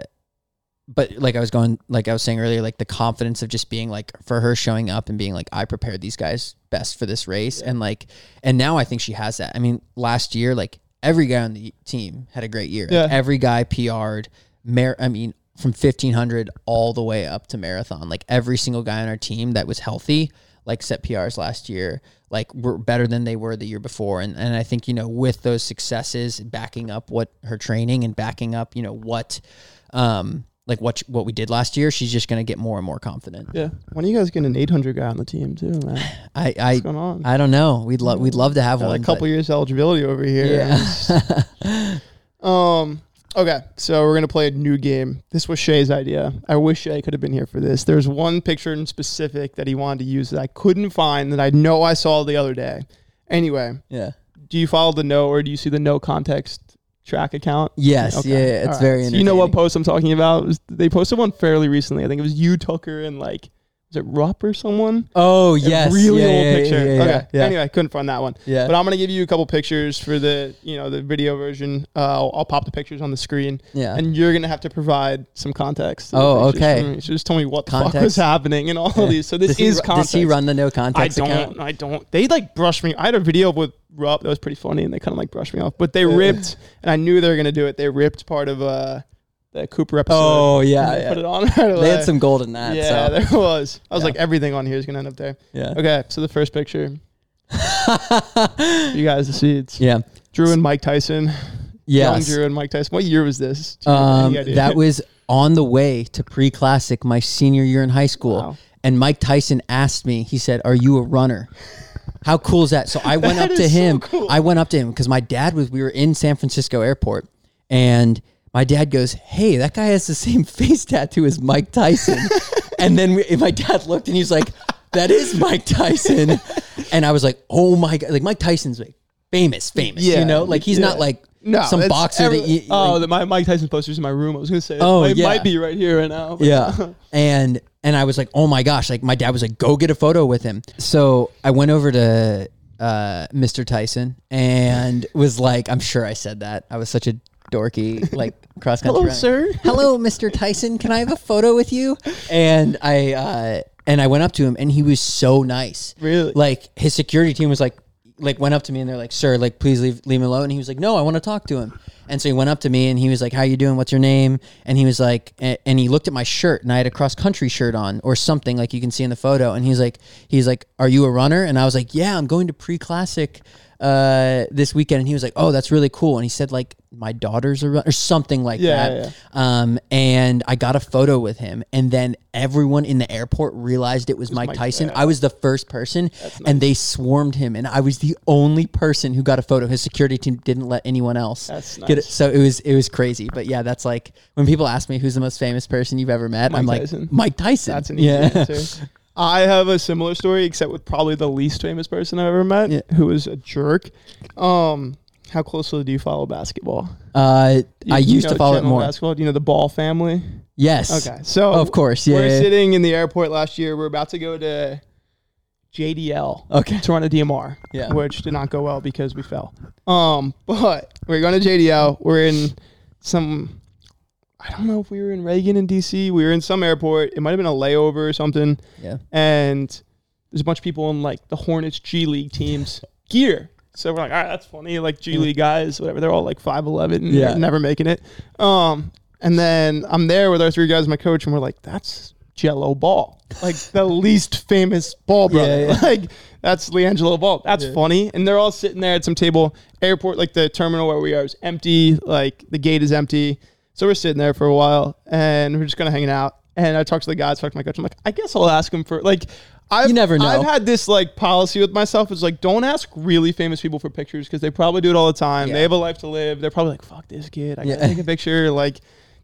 but like I was going like I was saying earlier, like the confidence of just being like for her showing up and being like, I prepared these guys best for this race. And like and now I think she has that. I mean, last year, like every guy on the team had a great year. Like, every guy PR'd. Mar- I mean, from fifteen hundred all the way up to marathon. Like every single guy on our team that was healthy, like set PRs last year, like were better than they were the year before. And and I think you know with those successes, backing up what her training and backing up you know what, um, like what what we did last year, she's just gonna get more and more confident. Yeah. When are you guys getting an 800 guy on the team too, man? I I What's going on? I don't know. We'd love we'd love to have Got one. a couple years eligibility over here. yeah. Um. Okay, so we're gonna play a new game. This was Shay's idea. I wish Shay could have been here for this. There's one picture in specific that he wanted to use that I couldn't find that I know I saw the other day. Anyway, yeah. do you follow the no or do you see the no context track account? Yes. Okay. Yeah. It's All right. very. So you know what post I'm talking about? Was- they posted one fairly recently. I think it was you, Tucker, and like was it Rupp or someone? Oh A yes. really yeah, old yeah, picture. Yeah, okay. Anyway, couldn't find that one. Yeah. But I'm gonna give you a couple pictures for the you know the video version. Uh, I'll, I'll pop the pictures on the screen, yeah. and you're gonna have to provide some context. Oh, okay. So just tell me what the fuck was happening and all of these. So this does is ru- context. Does he run the no context? I don't. account? I don't. They like brushed me. I had a video with Rupp that was pretty funny, and they kind of like brushed me off. But they ripped, and I knew they were gonna do it. They ripped part of uh the Cooper episode. Oh yeah, yeah. Put it on right away. They had some gold in that. yeah, so. there was. I was Yeah. like, everything on here is gonna end up there. yeah. Okay, so the first picture, you guys, the seeds. yeah. Drew and Mike Tyson. Young Drew and Mike Tyson. What year was this? Do you have Um, that was on the way to pre-classic my senior year in high school, Wow. and Mike Tyson asked me. He said, "Are you a runner?" How cool is that? So I went up to is so him. cool. I went up to him because my dad was. We were in San Francisco airport, and my dad goes, "Hey, that guy has the same face tattoo as Mike Tyson." and then we, my dad looked, and he's like, "That is Mike Tyson." and I was like, "Oh my god!" Like Mike Tyson's like famous, famous. Yeah, you know, like he's yeah. not like no, some boxer every- that you, oh, like- the, my Mike Tyson poster's in my room. I was gonna say. Oh, it yeah. might be right here right now. but- yeah and and i was like oh my gosh like my dad was like go get a photo with him so i went over to uh, mr tyson and was like i'm sure i said that i was such a dorky like cross country Hello, sir. hello mr tyson. Can i have a photo with you? And i uh and i went up to him and he was so nice. Really? like his security team was like like went up to me and they're like sir like please leave leave me alone. And he was like no i want to talk to him and so he went up to me and he was like how you doing? What's your name? And he was like and he looked at my shirt and i had a cross country shirt on or something like you can see in the photo. And he's like he's like are you a runner? And i was like yeah i'm going to pre-classic uh this weekend. And he was like oh that's really cool. And he said like my daughter's a runner or something like Yeah, that. yeah, um and i got a photo with him. And then everyone in the airport realized it was, Mike, Mike- Tyson. Yeah. i was the first person and they swarmed him. And i was the only person who got a photo. His security team didn't let anyone else That's get So it was it was crazy. But yeah, that's like when people ask me who's the most famous person you've ever met, I'm Mike like Tyson. Mike Tyson. That's an easy yeah. answer. I have a similar story, except with probably the least famous person I've ever met, Yeah. who was a jerk. Um, how closely do you follow basketball? Uh, You- I used to follow it more. Basketball. Do you know the Ball family? Yes. Okay, so of course. Yeah. we're yeah. sitting in the airport last year. We're about to go to JDL, Okay. Toronto DMR, Yeah. which did not go well because we fell. Um, but we're going to JDL. We're in some. I don't know if we were in Reagan in DC. We were in some airport. It might have been a layover or something. Yeah. And there's a bunch of people in like the Hornets G League teams gear. So we're like, all right, that's funny. Like G League guys, whatever. They're all like five eleven. Yeah. Yeah. Never making it. Um, and then I'm there with our three guys, my coach, and we're like, that's Gelo Ball, like the least famous ball brother. Yeah, yeah. Like that's LiAngelo Ball. That's funny. And they're all sitting there at some table. Airport, like the terminal where we are, is empty. Like the gate is empty. So we're sitting there for a while, and we're just kind of hanging out. And I talked to the guys, talked to my coach. I'm like, I guess I'll ask him for like. I've, You never know. I've had this like policy with myself. Is like, don't ask really famous people for pictures because they probably do it all the time. Yeah. They have a life to live. They're probably like, fuck this kid. I gotta Yeah. take a picture. Like,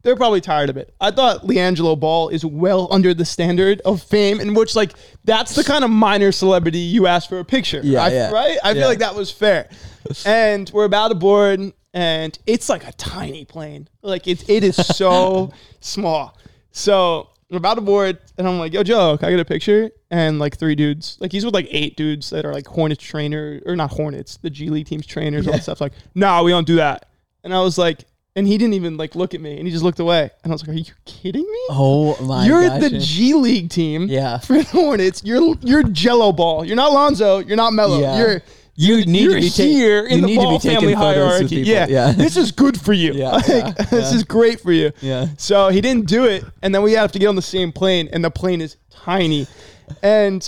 they're probably tired of it. I thought LiAngelo Ball is well under the standard of fame, in which like that's the kind of minor celebrity you ask for a picture. Yeah, I- yeah. right. I Yeah. feel like that was fair. and we're about to board, and it's like a tiny plane. Like it, it is so small. So we're about to board, and I'm like, "Yo, Joe, can I get a picture?" And like three dudes, like he's with like eight dudes that are like Hornets trainer or not Hornets, the G League team's trainers, all that stuff. Like, no, we don't do that. And I was like, and he didn't even like look at me, and he just looked away. And I was like, "Are you kidding me? Oh my god. you're gosh. the G League team, Yeah. for the Hornets. You're you're Gelo Ball. You're not Lonzo. You're not Melo. Yeah. You're You need you're to be ta- here in you the need to ball be taking family hierarchy. Yeah. Yeah. this is good for you. Yeah, Like, yeah, this yeah. is great for you. Yeah. So he didn't do it, and then we have to get on the same plane, and the plane is tiny, and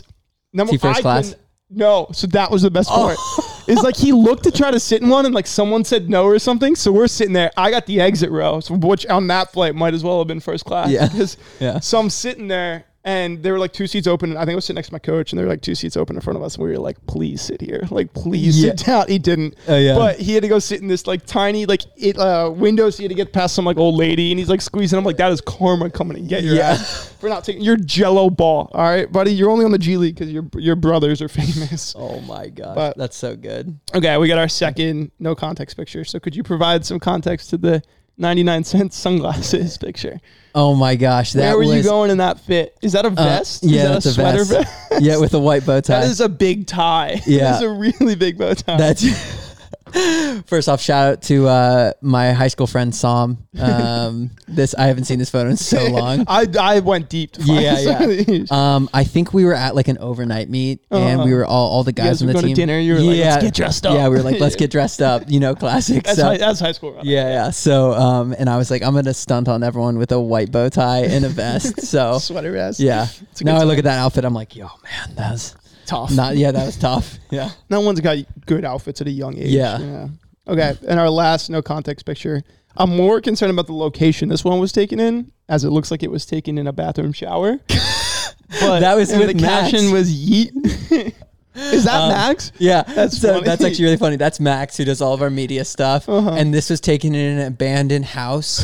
number first I class? No, so that was the best oh. part. Is like he looked to try to sit in one, and like someone said no or something. So we're sitting there. I got the exit row, so which on that flight might as well have been first class. Yeah. Because Yeah. so I'm sitting there, and there were like two seats open. I think I was sitting next to my coach, and there were like two seats open in front of us. And we were like, "Please sit here, like please Yeah. sit down." He didn't, Oh, yeah. but he had to go sit in this like tiny like it uh, window, so he had to get past some like old lady, and he's like squeezing. I'm like, "That is karma coming and get your Yeah. ass for not taking your Gelo ball." All right, buddy, you're only on the G League because your your brothers are famous. Oh my God. But- That's so good. Okay, we got our second no context picture. So could you provide some context to the 99 cent sunglasses picture? Oh my gosh. That Where were was, you going in that fit? Is that a uh, vest? yeah, is that that's a a sweater vest. vest? yeah, with a white bow tie. That is a big tie. Yeah. That is a really big bow tie. That's first off. Shout out to uh, my high school friend Sam. Um, this I haven't seen this photo in so long. I, I went deep to find Yeah, these. Um, I think we were at like an overnight meet, and Uh-huh. we were all all the guys guys on the going to team. dinner, you were like, "Let's get dressed up." Yeah, we were like, let's get dressed up. You know, classic. that's, so, high, that's high school. Right? yeah, yeah. So, um, and I was like, I'm gonna stunt on everyone with a white bow tie and a vest. So, Sweater vest. yeah. Now I look at that outfit, I'm like, yo, man, that's Tough. not. Yeah, that was tough. Yeah. no one's got good outfits at a young age. Yeah. Okay. And our last no context picture. I'm more concerned about the location this one was taken in, as it looks like it was taken in a bathroom shower. but That was and with the Max. caption was yeet. Is that Um, Max? Yeah, That's so funny. that's actually really funny. That's Max who does all of our media stuff, Uh-huh. and this was taken in an abandoned house,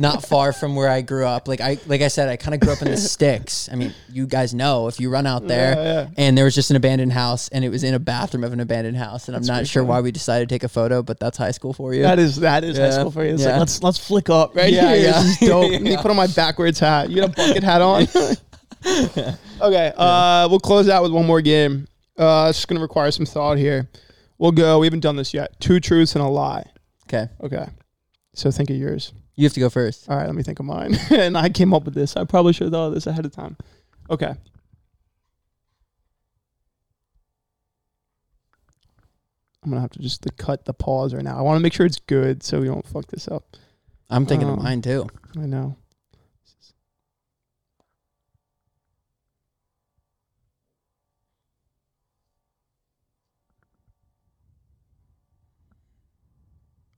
not far from where I grew up. Like I, like I said, I kind of grew up in the sticks. I mean, you guys know if you run out there, Yeah, yeah. and there was just an abandoned house, and it was in a bathroom of an abandoned house, and I'm not sure funny. why we decided to take a photo, but that's high school for you. That is that is high Yeah. school for you. It's like let's let's flick up right Yeah, here. yeah. This is dope. Let me put on my backwards hat. You got a bucket hat on. okay, uh, we'll close out with one more game. Uh, it's just gonna require some thought here. We'll go. We haven't done this yet. Two truths and a lie. okay, Okay. So think of yours. You have to go first. All right, let me think of mine. and I came up with this. I probably should have thought of this ahead of time. Okay. I'm gonna have to just to cut the pause right now. I want to make sure it's good so we don't fuck this up. I'm thinking of Um, mine too. I know.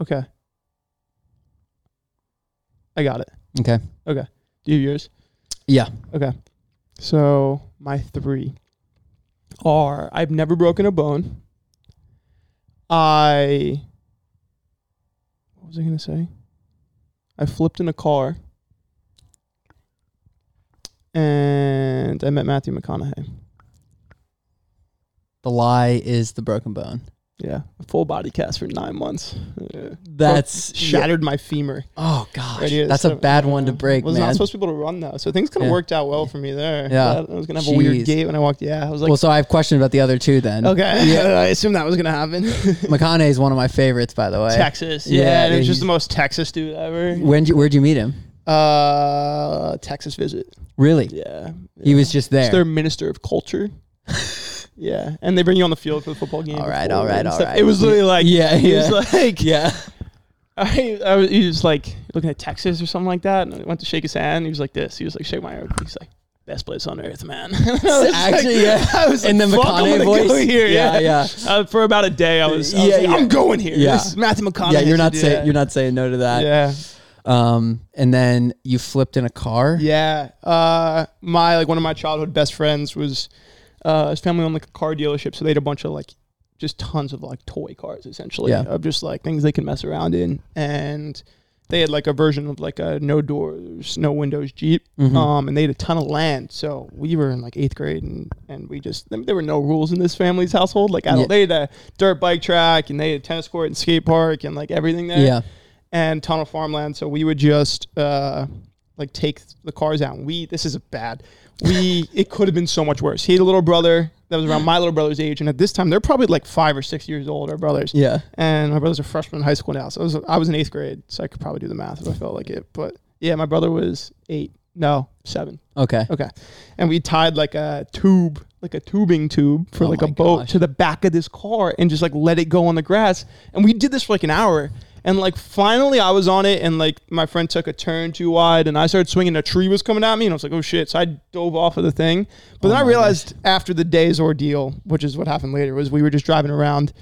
Okay. I got it. Okay, Okay. Do you have yours? yeah, Okay. So my three are I've never broken a bone. I what was I gonna say? I flipped in a car, and I met Matthew McConaughey. The lie is the broken bone. Yeah, a full body cast for nine months. Yeah. That's shattered my femur. Oh gosh, Right here. that's a So, bad one to break, Was man. not supposed to be able to run though, so things kind of Yeah. worked out well for me there. Yeah. I was gonna have a weird gait when I walked. Yeah, I was like, well, so I have questions about the other two then. okay, Yeah. I assume that was gonna happen. McConaughey is one of my favorites, by the way. Texas, Yeah, yeah, and it was he's- just the most Texas dude ever. When where'd you meet him? Uh, Texas visit. Really? Yeah, He was just there. their minister of culture. yeah, and they bring you on the field for the football game. All right, all right, all right. It was literally like, Yeah, he yeah. was like, yeah. I, I was, he was like looking at Texas or something like that, and I went to shake his hand. He was like this. He was like, shake my hand. He's like, best place on earth, man. Actually, like- yeah. I was In like, the "Fuck, McConaughey voice? Go here, Yeah, yeah, yeah. Uh, for about a day, I was, I was Yeah, like, yeah. I'm going here. Yeah. This is Matthew McConaughey. Yeah, you're not saying you're not saying no to that. Yeah, Um, and then you flipped in a car. yeah. Uh, my like one of my childhood best friends was, uh, his family owned like a car dealership, so they had a bunch of like, just tons of like toy cars essentially Yeah. of just like things they can mess around in, and they had like a version of like a no doors, no windows Jeep. Mhm. Um, and they had a ton of land. So we were in like eighth grade, and and we just there were no rules in this family's household. Like I don't, Yeah. they had a dirt bike track, and they had a tennis court and skate park, and like everything there. yeah. And ton of farmland. So we would just uh, like take the cars out. And we this is a bad. We it could have been so much worse. He had a little brother that was around my little brother's age, and at this time they're probably like five or six years old. Our brothers Yeah. and my brother's a freshman in high school now. So I was, I was in eighth grade, so I could probably do the math if I felt like it. But yeah, my brother was eight, no, seven. Okay. Okay, and we tied like a tube, like a tubing tube for Oh like a boat gosh. to the back of this car, and just like let it go on the grass. And we did this for like an hour. And like finally, I was on it, and like my friend took a turn too wide, and I started swinging. A tree was coming at me, and I was like, "Oh shit!" So I dove off of the thing. But then Oh I my realized after the day's ordeal, which is what happened later, was we were just driving around,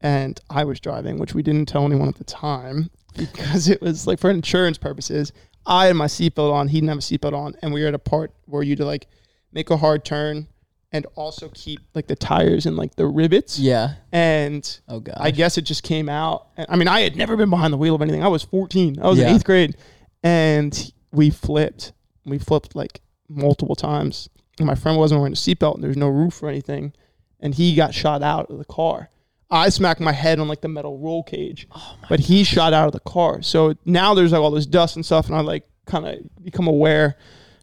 and I was driving, which we didn't tell anyone at the time because it was like for insurance purposes. I had my seatbelt on, he didn't have a seatbelt on, and we were at a part where you to like make a hard turn and also keep like the tires and like the rivets. Yeah. And Oh god. I guess it just came out. And- I mean, I had never been behind the wheel of anything. I was 14. I was Yeah. in eighth grade, and we flipped. We flipped like multiple times. And my friend wasn't wearing a seatbelt, and there's no roof or anything, and he got shot out of the car. I smacked my head on like the metal roll cage, Oh but he shot out of the car. So now there's like all this dust and stuff, and I like kind of become aware,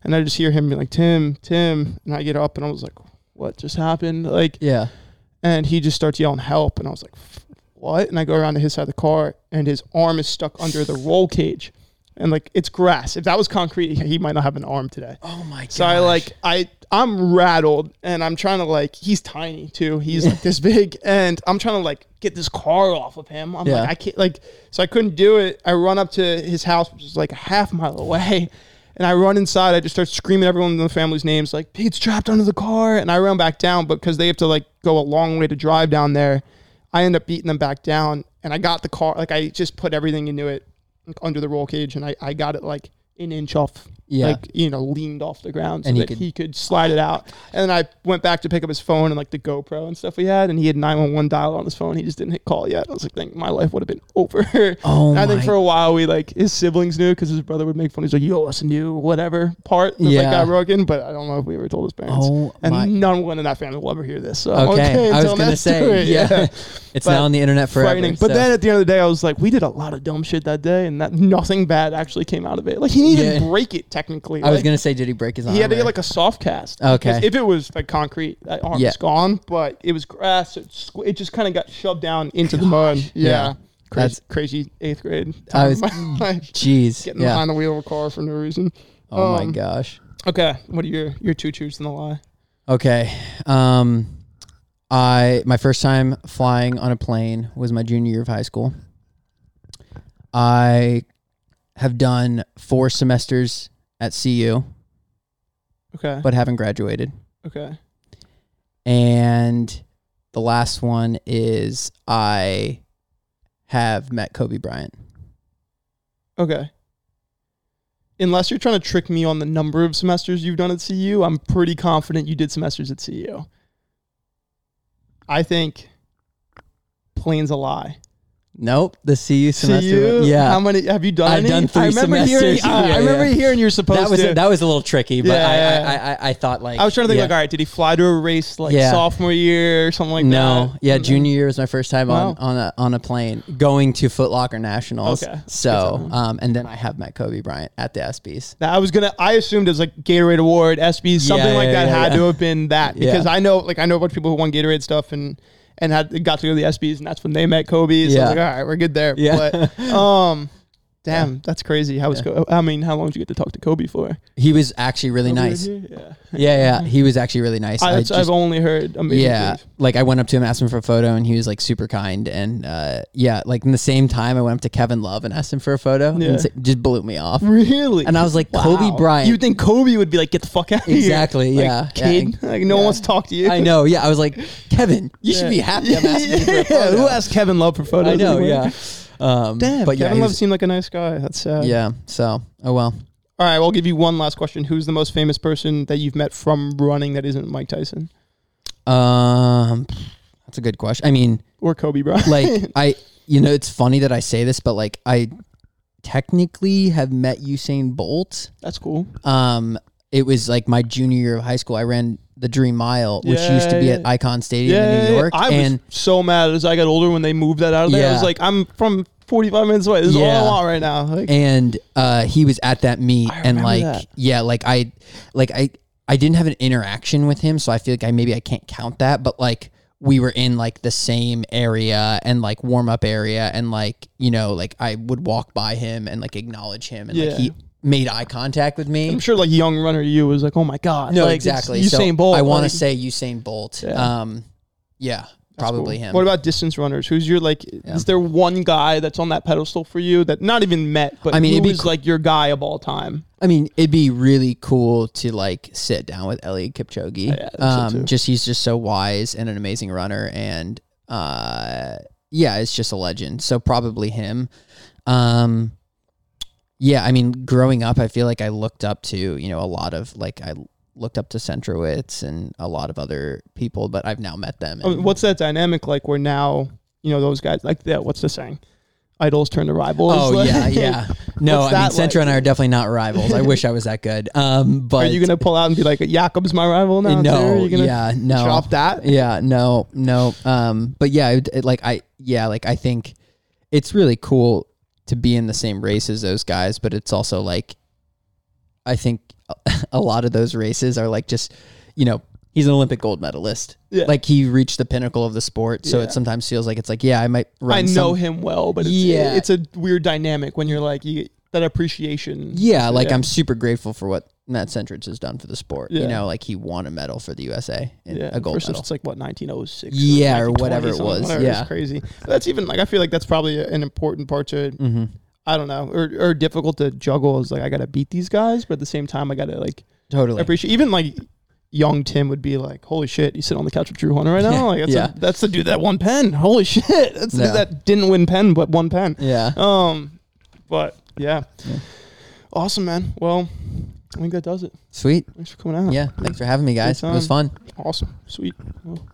and I just hear him be like, "Tim, Tim," and I get up, and I was like, "What just happened?" Like, yeah. and he just starts yelling help. And i was like what? And i go around to his side of the car and his arm is stuck under the roll cage. And like it's grass. If that was concrete he might not have an arm today. Oh my god. so i like i i'm rattled and i'm trying to like he's tiny too. He's like this big. And i'm trying to like get this car off of him. I'm Yeah. like i can't like so i couldn't do it. I run up to his house which is like a half mile away and I run inside. I just start screaming everyone in the family's names, like Pete's trapped under the car. And I run back down, but because they have to like go a long way to drive down there, I end up beating them back down. And I got the car, like I just put everything into it under the roll cage, and I, I got it like an inch off, Yeah. like you know, leaned off the ground so And he that could- he could slide it out. And then I went back to pick up his phone and like the GoPro and stuff we had, and he had 911 dial on his phone. He just didn't hit call yet. I was like, think my life would have been over. Oh And I think for a while we like his siblings knew because his brother would make fun. He's like, "Yo, us a new whatever part that Yeah. like got broken," but I don't know if we ever told his parents. Oh and my- none one in that family will ever hear this. So I'm Okay. I was gonna say, true. yeah. It's But now on the internet forever. Frightening. But then at the end of the day, I was like, we did a lot of dumb shit that day, and that nothing bad actually came out of it. Like he didn't even Yeah. break it technically. I was Like, gonna say, did he break his arm? he had to or- get like a soft cast. Okay. If it was like concrete, that arm's Yeah. gone. But it was grass. It, squ- it just kind of got shoved down into the mud. Yeah. Yeah. Crazy, That's- crazy eighth grade. I was- of my life. Jeez. Getting Yeah. behind the wheel of a car for no reason. Oh my Um, gosh. Okay, what are your your two truths and a lie? Okay. Um, I my first time flying on a plane was my junior year of high school. I have done four semesters at CU, Okay, but haven't graduated. okay, And the last one is I have met Kobe Bryant. okay. Unless you're trying to trick me on the number of semesters you've done at CU, I'm pretty confident you did semesters at CU. I think plane's a lie. Nope, the CU semester. CU? Yeah, How many have you done? I've any? done three I remember Hearing, semesters. uh, I Yeah, remember yeah. hearing you're supposed that was to. that was a little tricky, but Yeah, I, I, I I thought like I was trying to think like, all right, did he fly to a race like sophomore year or something like no, that? No, yeah, junior year was my first time on, Wow. on a on a plane going to Foot Locker Nationals. Okay. So, um, and then I have met Kobe Bryant at the ESPYS. That I was gonna. I assumed it was like Gatorade Award, ESPYS, something like that had to have been that because I know, like, I know a bunch of people who won Gatorade stuff and and had got to go to the ESPYS, and that's when they met Kobe. So I Yeah. was like, all right, we're good there. Yeah. But um, damn, that's crazy. How was? Co- I mean, how long did you get to talk to Kobe for? He was actually really Kobe nice. Yeah. Yeah, yeah, he was actually really nice. I, have only heard amazing yeah, things. like I went up to him, asked him for a photo, and he was like super kind. And uh, yeah, like in the same time, I went up to Kevin Love and asked him for a photo, Yeah. and just blew me off. Really? And I was like, Wow. Kobe Bryant. You think Kobe would be like, get the fuck out of here? Exactly, Like, yeah. Kid. Like, no one wants to talk to you. I know. Yeah, I was like, Kevin, you should be happy. I'm asking you for a Yeah, photo. Who asked Kevin Love for photos? I know. anymore? Yeah. Um, Damn, but yeah, Kevin Love was- seemed like a nice guy. That's sad. yeah. So, oh well. All right, well, I'll give you one last question. Who's the most famous person that you've met from running that isn't Mike Tyson Um, that's a good question. I mean, or Kobe Bryant? like I, you know, it's funny that I say this, but like I technically have met Usain Bolt. that's cool. Um, it was like my junior year of high school. I ran the Dream Mile, which used to be Yeah, at. Icahn Stadium Yeah, in yeah, New yeah. York, I and was so mad as I got older when they moved that out of there. I was like, I'm from 45 minutes away. This is all I want right now. Like, and uh, he was at that meet, and like, that. yeah, like I, like I, I didn't have an interaction with him, so I feel like I maybe I can't count that, but like we were in like the same area and like warm up area, and like you know, like I would walk by him and like acknowledge him, and Yeah. like he made eye contact with me. I'm sure like young runner you was like, oh my god, No, like, exactly. Usain so Bolt. I want to like, say Usain Bolt. Yeah. Um, yeah, probably cool. him. What about distance runners? Who's your like? Is there one guy that's on that pedestal for you that not even met, but I mean, who it'd be is cool- like your guy of all time? I mean, it'd be really cool to like sit down with Eliud Kipchoge. Yeah, think so um, just he's just so wise and an amazing runner, and uh, yeah, it's just a legend. So probably him. Um, yeah, I mean, growing up, I feel like I looked up to you know a lot of like I looked up to Centrowitz and a lot of other people, but I've now met them. I mean, and- what's that dynamic like? Where now you know those guys like that? What's the saying? Idols turn to rivals. Oh Like, yeah, yeah. No, I mean that Centro like? and I are definitely not rivals. I wish I was that good. Um, but Are you gonna pull out and be like, Jakob's my rival now? no, Are you gonna yeah, no. drop that? Yeah, no, no. Um, but yeah, it, it, like I, yeah, like I think it's really cool to be in the same race as those guys, but it's also like, I think a lot of those races are like just, you know, he's an Olympic gold medalist. Yeah. Like he reached the pinnacle of the sport, so Yeah. it sometimes feels like it's like, yeah, I might. Run I know some- him well, but it's, Yeah. it's a weird dynamic when you're like you that appreciation. Yeah, like Yeah. I'm super grateful for what Matt Centrowitz has done for the sport. Yeah. You know, like he won a medal for the USA, in Yeah, a gold medal. It's like what 1906. Yeah, or 1920 whatever it was, whatever, yeah. it's crazy. But that's even like I feel like that's probably an important part to Mm-hmm. I don't know or, or difficult to juggle. Is like I gotta beat these guys, but at the same time I gotta like Totally. appreciate. Even like young Tim would be like, "Holy shit, you sit on the couch with Drew Hunter right now? Yeah, Like that's, yeah. a, that's the dude that won Penn. Holy shit, that's Yeah. that didn't win Penn but won Penn. yeah. Um, but yeah. Yeah. awesome, man. Well, I think that does it. Sweet. Thanks for coming out. Yeah. Thanks for having me, guys. It was fun. awesome, sweet. Well,